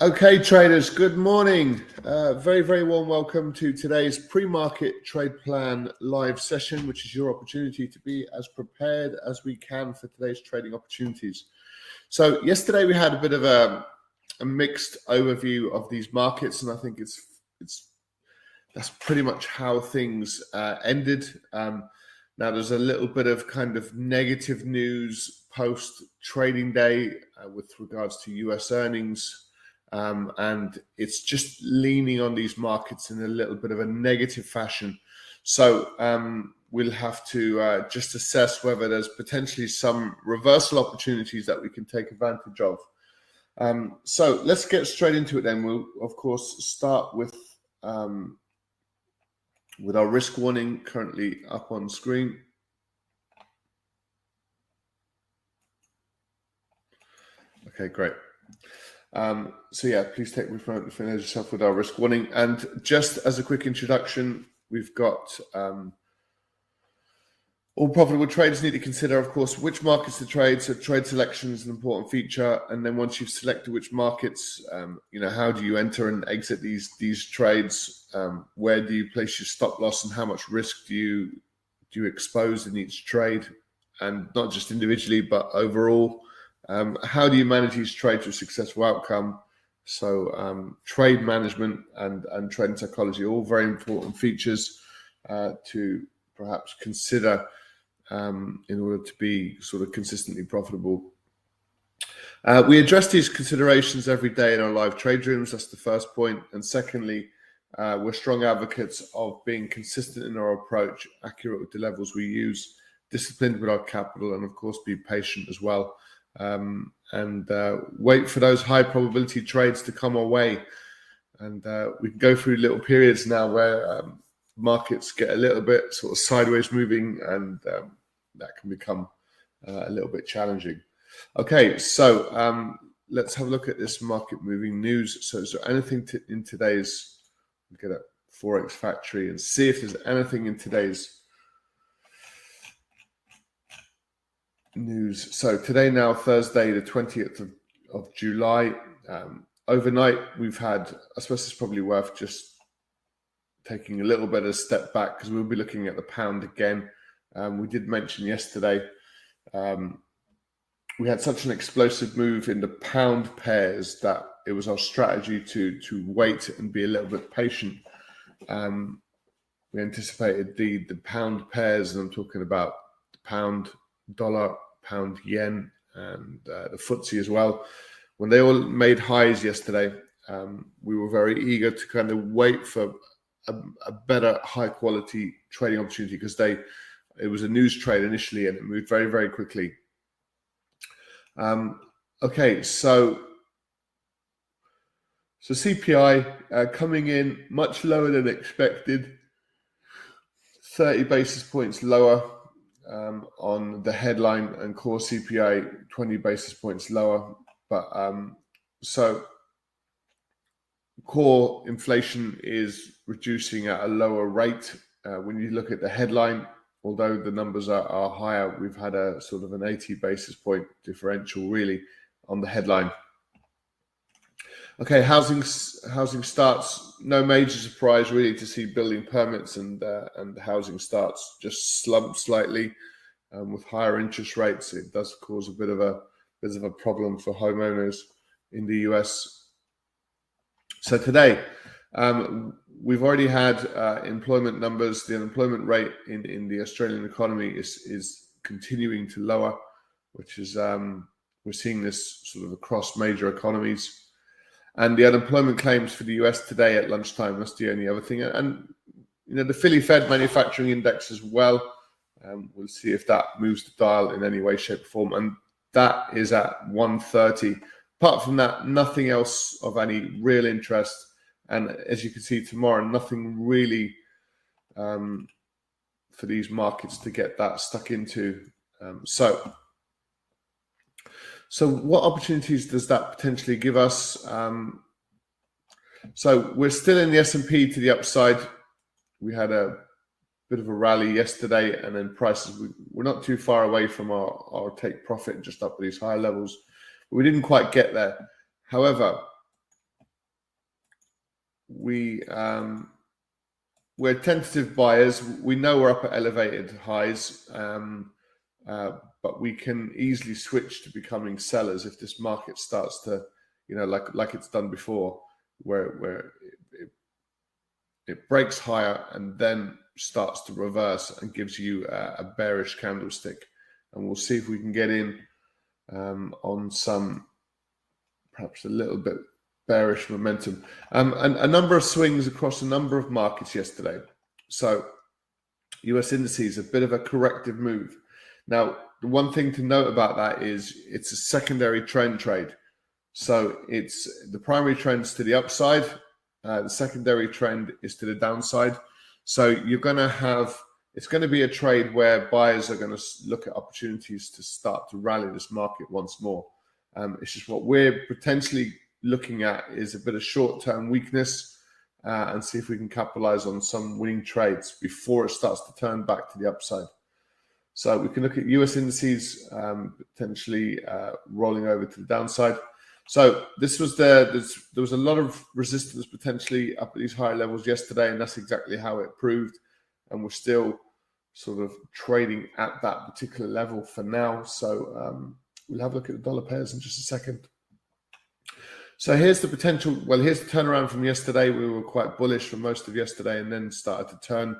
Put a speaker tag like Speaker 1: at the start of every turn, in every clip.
Speaker 1: Okay, traders, good morning. Uh, very, very warm welcome to today's pre market trade plan live session, which is your opportunity to be as prepared as we can for today's trading opportunities. So, yesterday we had a bit of a, a mixed overview of these markets, and I think it's it's that's pretty much how things uh, ended. Um, now, there's a little bit of kind of negative news post trading day uh, with regards to US earnings um, and it's just leaning on these markets in a little bit of a negative fashion. So um, we'll have to uh, just assess whether there's potentially some reversal opportunities that we can take advantage of. Um, so let's get straight into it. Then we'll of course start with um, with our risk warning currently up on screen. Okay, great. Um, so yeah, please take me from familiarize yourself with our risk warning. And just as a quick introduction, we've got um, all profitable traders need to consider, of course, which markets to trade. So trade selection is an important feature. And then once you've selected which markets, um, you know, how do you enter and exit these these trades? Um, where do you place your stop loss, and how much risk do you do you expose in each trade? And not just individually, but overall. Um, how do you manage these trades to a successful outcome? So um, trade management and, and trade psychology, are all very important features uh, to perhaps consider um, in order to be sort of consistently profitable. Uh, we address these considerations every day in our live trade rooms. That's the first point. And secondly, uh, we're strong advocates of being consistent in our approach, accurate with the levels we use, disciplined with our capital, and of course, be patient as well um, and uh, wait for those high probability trades to come our way. And uh, we can go through little periods now where um, markets get a little bit sort of sideways moving, and um, that can become uh, a little bit challenging. Okay, so um, let's have a look at this market moving news. So, is there anything to, in today's? Get a Forex Factory and see if there's anything in today's news. So today, now Thursday, the twentieth of, of July. Um, overnight, we've had. I suppose it's probably worth just taking a little bit of a step back because we'll be looking at the pound again. Um, we did mention yesterday um, we had such an explosive move in the pound pairs that it was our strategy to to wait and be a little bit patient. Um, we anticipated the the pound pairs, and I'm talking about the pound dollar pound yen and uh, the FTSE as well. When they all made highs yesterday, um, we were very eager to kind of wait for a, a better high quality trading opportunity because they it was a news trade initially and it moved very very quickly. Um, okay, so so CPI uh, coming in much lower than expected, 30 basis points lower um, on the headline and core CPI 20 basis points lower. But um, so core inflation is reducing at a lower rate. Uh, when you look at the headline, although the numbers are, are higher, we've had a sort of an 80 basis point differential really on the headline. Okay, housing housing starts. No major surprise really to see building permits and uh, and housing starts just slump slightly. Um, with higher interest rates, it does cause a bit of a bit of a problem for homeowners in the US. So today, um, we've already had uh, employment numbers. The unemployment rate in, in the Australian economy is is continuing to lower, which is um, we're seeing this sort of across major economies. And the unemployment claims for the US today at lunchtime, that's the only other thing. And, you know, the Philly Fed manufacturing index as well. Um, we'll see if that moves the dial in any way, shape, or form. And that is at 130. Apart from that, nothing else of any real interest. And as you can see tomorrow, nothing really um, for these markets to get that stuck into. Um, so so, what opportunities does that potentially give us? Um, so, we're still in the S and P to the upside. We had a bit of a rally yesterday, and then prices we, we're not too far away from our, our take profit, just up at these higher levels. But we didn't quite get there. However, we um, we're tentative buyers. We know we're up at elevated highs, um, uh, but we can easily switch to becoming sellers if this market starts to, you know, like like it's done before, where where it, it, it breaks higher and then starts to reverse and gives you a, a bearish candlestick. And we'll see if we can get in um, on some perhaps a little bit bearish momentum. Um, and a number of swings across a number of markets yesterday. So, US indices, a bit of a corrective move. Now, the one thing to note about that is it's a secondary trend trade. So, it's the primary trends to the upside, uh, the secondary trend is to the downside. So, you're going to have it's going to be a trade where buyers are going to look at opportunities to start to rally this market once more. Um, it's just what we're potentially looking at is a bit of short term weakness uh, and see if we can capitalize on some winning trades before it starts to turn back to the upside. So we can look at US indices um, potentially uh, rolling over to the downside. So this was the there was a lot of resistance potentially up at these higher levels yesterday, and that's exactly how it proved. And we're still sort of trading at that particular level for now. So um, we'll have a look at the dollar pairs in just a second. So here's the potential. Well, here's the turnaround from yesterday. We were quite bullish for most of yesterday and then started to turn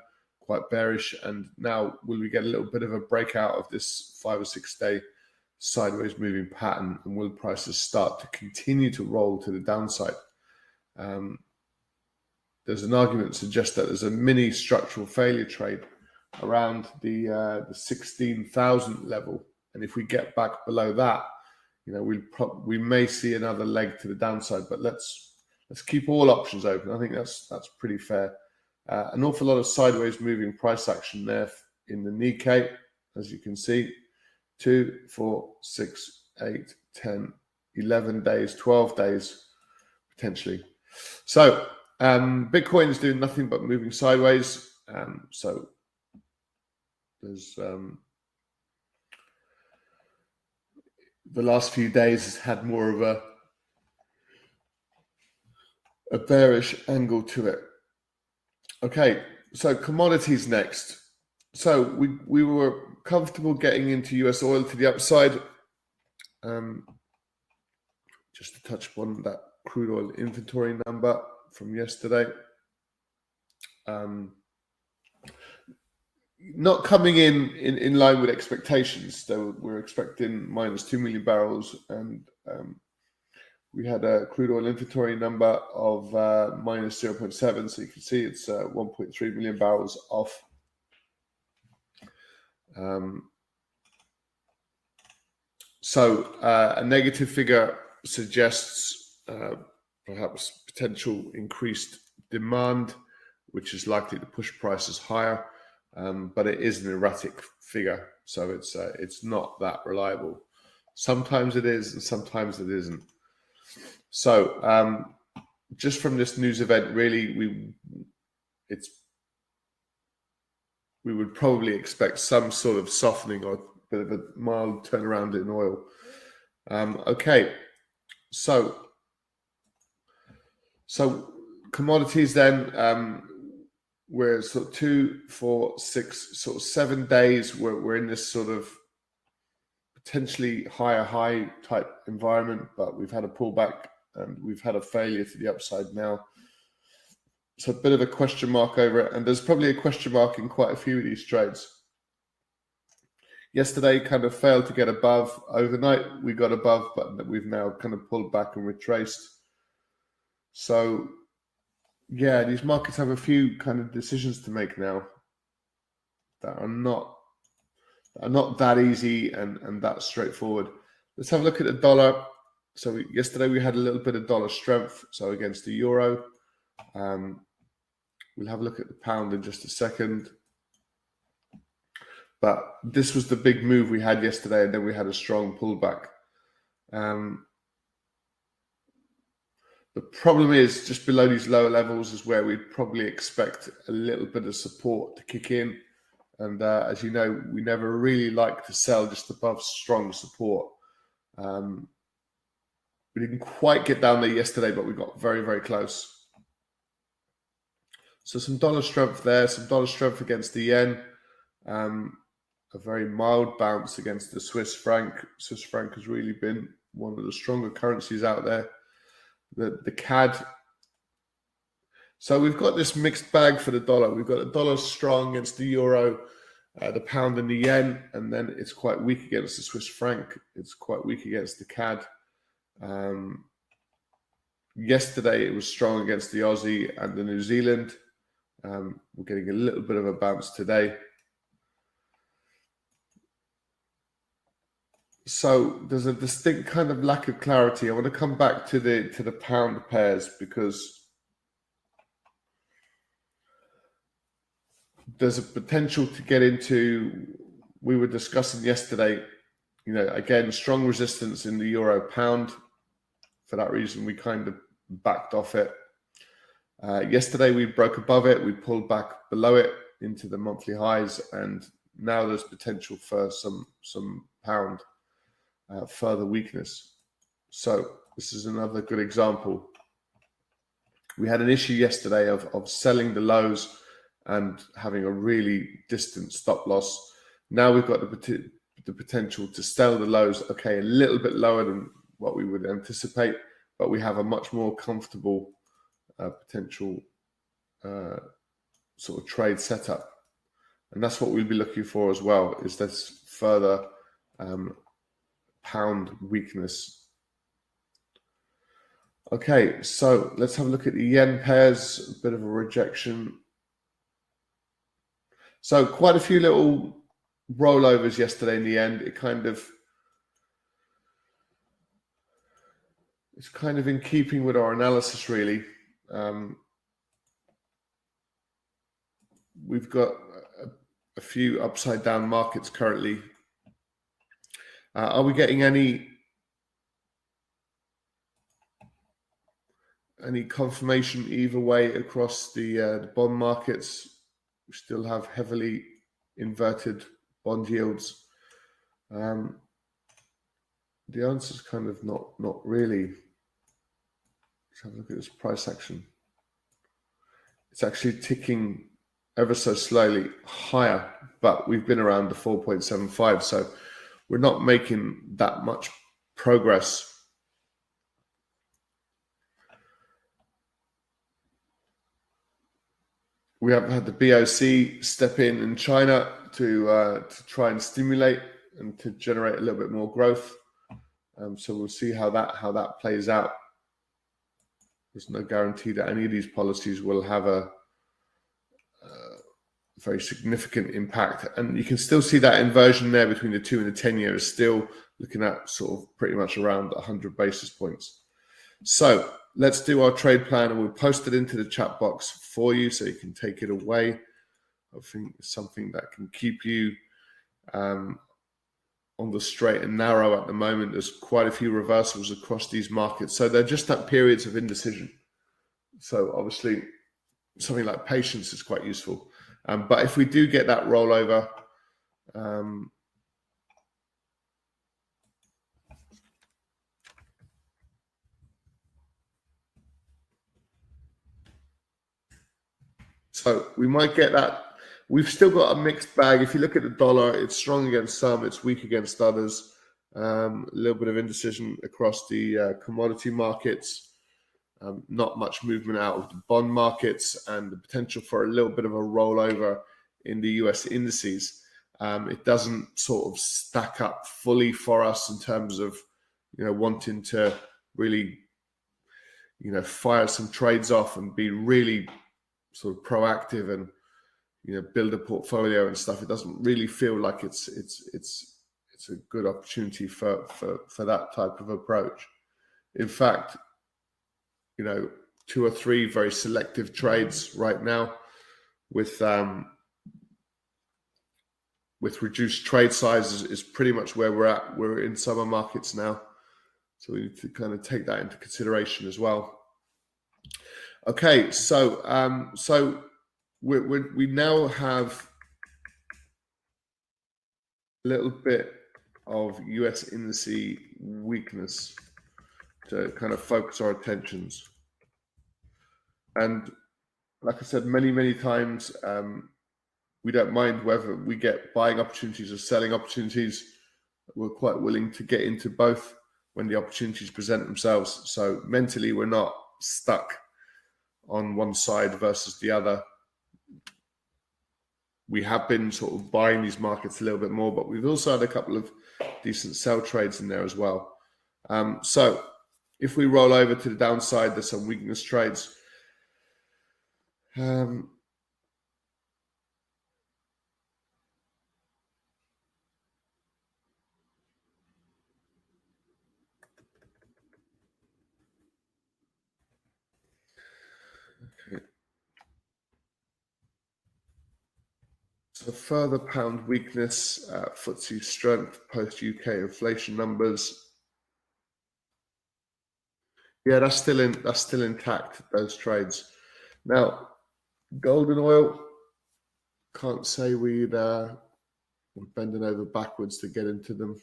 Speaker 1: quite bearish. And now, will we get a little bit of a breakout of this five or six day sideways moving pattern? And will prices start to continue to roll to the downside? Um, there's an argument to suggest that there's a mini structural failure trade around the uh, the 16,000 level. And if we get back below that, you know, we pro- we may see another leg to the downside, but let's let's keep all options open. I think that's that's pretty fair. Uh, an awful lot of sideways moving price action there in the Nikkei, as you can see, two, four, six, eight, 10, 11 days, 12 days potentially. So um, Bitcoin is doing nothing but moving sideways. Um, so there's um, the last few days has had more of a a bearish angle to it. Okay, so commodities next. So we we were comfortable getting into US oil to the upside. Um, just to touch upon that crude oil inventory number from yesterday. Um, not coming in, in in line with expectations. So we're expecting minus two million barrels, and um, we had a crude oil inventory number of uh, minus zero point seven. So you can see it's uh, one point three million barrels off. Um, so uh, a negative figure suggests uh, perhaps potential increased demand, which is likely to push prices higher um, but it is an erratic figure, so it's uh, it's not that reliable. Sometimes it is, and sometimes it isn't. So, um, just from this news event, really, we it's we would probably expect some sort of softening or bit of a mild turnaround in oil. Um, okay, so so commodities then. Um, we're sort of two, four, six, sort of seven days. We're, we're in this sort of potentially higher high type environment, but we've had a pullback and we've had a failure to the upside now. So a bit of a question mark over it, and there's probably a question mark in quite a few of these trades. Yesterday, kind of failed to get above. Overnight, we got above, but we've now kind of pulled back and retraced. So yeah, these markets have a few kind of decisions to make now that are not are not that easy and and that straightforward. Let's have a look at the dollar. So we, yesterday we had a little bit of dollar strength. So against the euro, um, we'll have a look at the pound in just a second. But this was the big move we had yesterday, and then we had a strong pullback. Um, the problem is just below these lower levels is where we'd probably expect a little bit of support to kick in. And uh, as you know, we never really like to sell just above strong support. Um, we didn't quite get down there yesterday, but we got very, very close. So some dollar strength there, some dollar strength against the yen. Um, a very mild bounce against the Swiss franc. Swiss franc has really been one of the stronger currencies out there. The the CAD. So we've got this mixed bag for the dollar. We've got the dollar strong against the euro, uh, the pound and the yen, and then it's quite weak against the Swiss franc. It's quite weak against the CAD. Um, yesterday it was strong against the Aussie and the New Zealand. Um, we're getting a little bit of a bounce today. So there's a distinct kind of lack of clarity. I want to come back to the to the pound pairs because there's a potential to get into. We were discussing yesterday, you know, again strong resistance in the euro pound. For that reason, we kind of backed off it. Uh, yesterday we broke above it, we pulled back below it into the monthly highs, and now there's potential for some some pound uh, further weakness. So this is another good example. We had an issue yesterday of of selling the lows and having a really distant stop loss. Now we've got the the potential to sell the lows, okay, a little bit lower than what we would anticipate, but we have a much more comfortable uh, potential uh, sort of trade setup. And that's what we'll be looking for as well, is this further um, pound weakness. Okay, so let's have a look at the yen pairs, a bit of a rejection. So quite a few little rollovers yesterday in the end. It kind of it's kind of in keeping with our analysis, really. Um, we've got a, a, few upside down markets currently. Uh, are we getting any any confirmation either way across the, uh, the bond markets? We still have heavily inverted bond yields. Um, the answer is kind of not not really. Let's have a look at this price action. It's actually ticking ever so slowly higher, but we've been around the 4.75, so we're not making that much progress. We have had the BOC step in in China to uh, to try and stimulate and to generate a little bit more growth. Um, so we'll see how that how that plays out. There's no guarantee that any of these policies will have a, very significant impact. And you can still see that inversion there between the two and the 10 year is still looking at sort of pretty much around 100 basis points. So let's do our trade plan and we'll post it into the chat box for you so you can take it away. I think it's something that can keep you um, on the straight and narrow at the moment. There's quite a few reversals across these markets. So they're just at periods of indecision. So obviously, something like patience is quite useful. Um, but if we do get that rollover, um, so we might get that We've still got a mixed bag. If you look at the dollar, it's strong against some, it's weak against others. Um, a little bit of indecision across the uh, commodity markets. Um, not much movement out of the bond markets, and the potential for a little bit of a rollover in the US indices. Um, it doesn't sort of stack up fully for us in terms of you know wanting to really you know fire some trades off and be really sort of proactive and you know build a portfolio and stuff it doesn't really feel like it's it's it's it's a good opportunity for for for that type of approach. In fact you know two or three very selective trades right now with um with reduced trade sizes is pretty much where we're at. We're in summer markets now so we need to kind of take that into consideration as well okay so um so we we now have a little bit of US indice weakness to kind of focus our attentions. And like I said many, many times, um, we don't mind whether we get buying opportunities or selling opportunities. We're quite willing to get into both when the opportunities present themselves. So mentally, we're not stuck on one side versus the other. We have been sort of buying these markets a little bit more, but we've also had a couple of decent sell trades in there as well. Um, so if we roll over to the downside, there's some weakness trades. Um, Further pound weakness, uh, FTSE strength post UK inflation numbers. Yeah, that's still in. That's still intact. Those trades. Now, gold and oil. Can't say we'd uh, we're bending over backwards to get into them.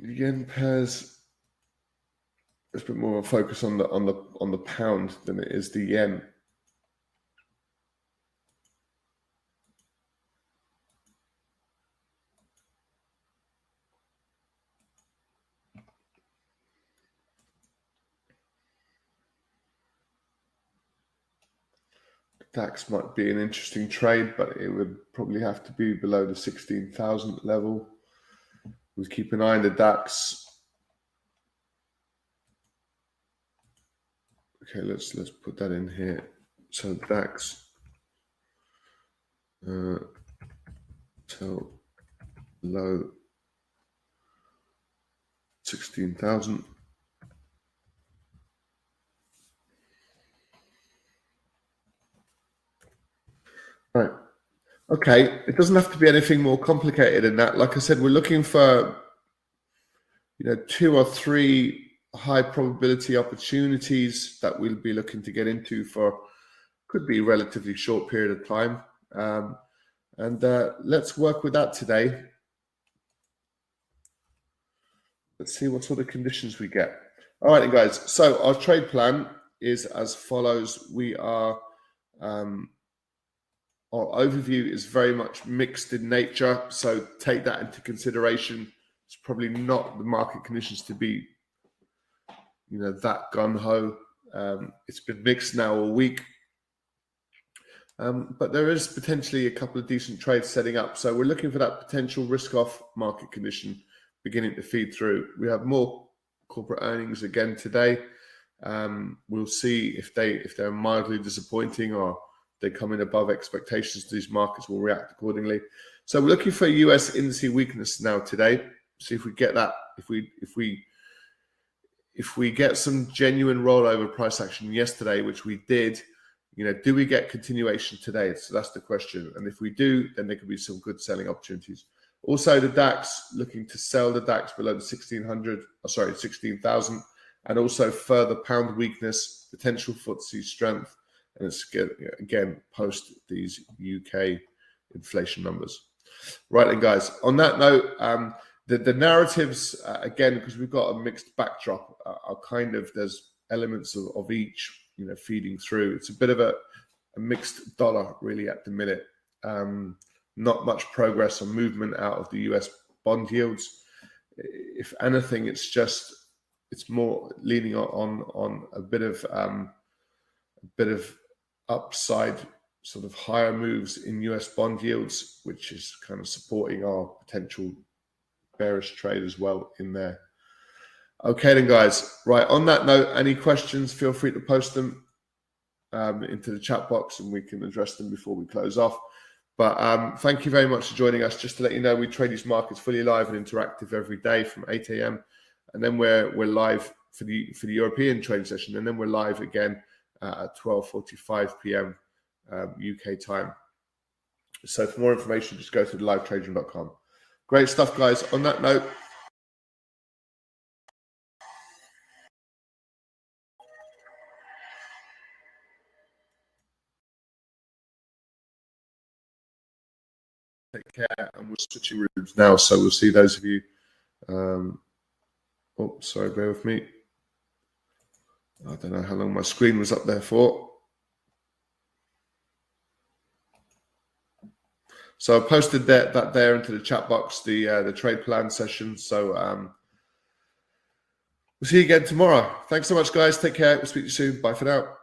Speaker 1: yen pairs there's a bit more of a focus on the on the on the pound than it is the yen. DAX might be an interesting trade, but it would probably have to be below the 16,000 level. We'll keep an eye on the DAX Okay, let's let's put that in here. So DAX uh, till low sixteen thousand. Right. Okay. It doesn't have to be anything more complicated than that. Like I said, we're looking for you know two or three high probability opportunities that we'll be looking to get into for could be a relatively short period of time. Um, and uh, let's work with that today. Let's see what sort of conditions we get. All right, guys. So our trade plan is as follows. We are um, our overview is very much mixed in nature, so take that into consideration. It's probably not the market conditions to be you know that gun ho. Um, it's been mixed now all week, um, but there is potentially a couple of decent trades setting up. So we're looking for that potential risk-off market condition beginning to feed through. We have more corporate earnings again today. Um, we'll see if they if they're mildly disappointing or they come in above expectations. These markets will react accordingly. So we're looking for US indice weakness now today. See if we get that. If we if we if we get some genuine rollover price action yesterday, which we did, you know, do we get continuation today? So that's the question. And if we do, then there could be some good selling opportunities. Also, the DAX looking to sell the DAX below the 1600, oh, sorry, 16,000, and also further pound weakness, potential FTSE strength, and it's again post these UK inflation numbers. Right, and guys, on that note, um, the the narratives uh, again because we've got a mixed backdrop uh, are kind of there's elements of, of each you know feeding through. It's a bit of a, a mixed dollar really at the minute. Um, not much progress or movement out of the U.S. bond yields. If anything, it's just it's more leaning on on, a bit of um, a bit of upside sort of higher moves in US bond yields, which is kind of supporting our potential bearish trade as well in there. Okay, then, guys. Right. On that note, any questions, feel free to post them um, into the chat box and we can address them before we close off. But um, thank you very much for joining us. Just to let you know, we trade these markets fully live and interactive every day from 8 a.m. And then we're we're live for the for the European trading session, and then we're live again uh, at 12:45 p.m. Um, UK time. So for more information, just go to livetraderoom.com. Great stuff, guys. On that note, take care and we're switching rooms now. So we'll see those of you Um, oh, sorry, bear with me. I don't know how long my screen was up there for. So I posted that that there into the chat box, the uh, the trade plan session. So um, we'll see you again tomorrow. Thanks so much, guys. Take care. We'll speak to you soon. Bye for now.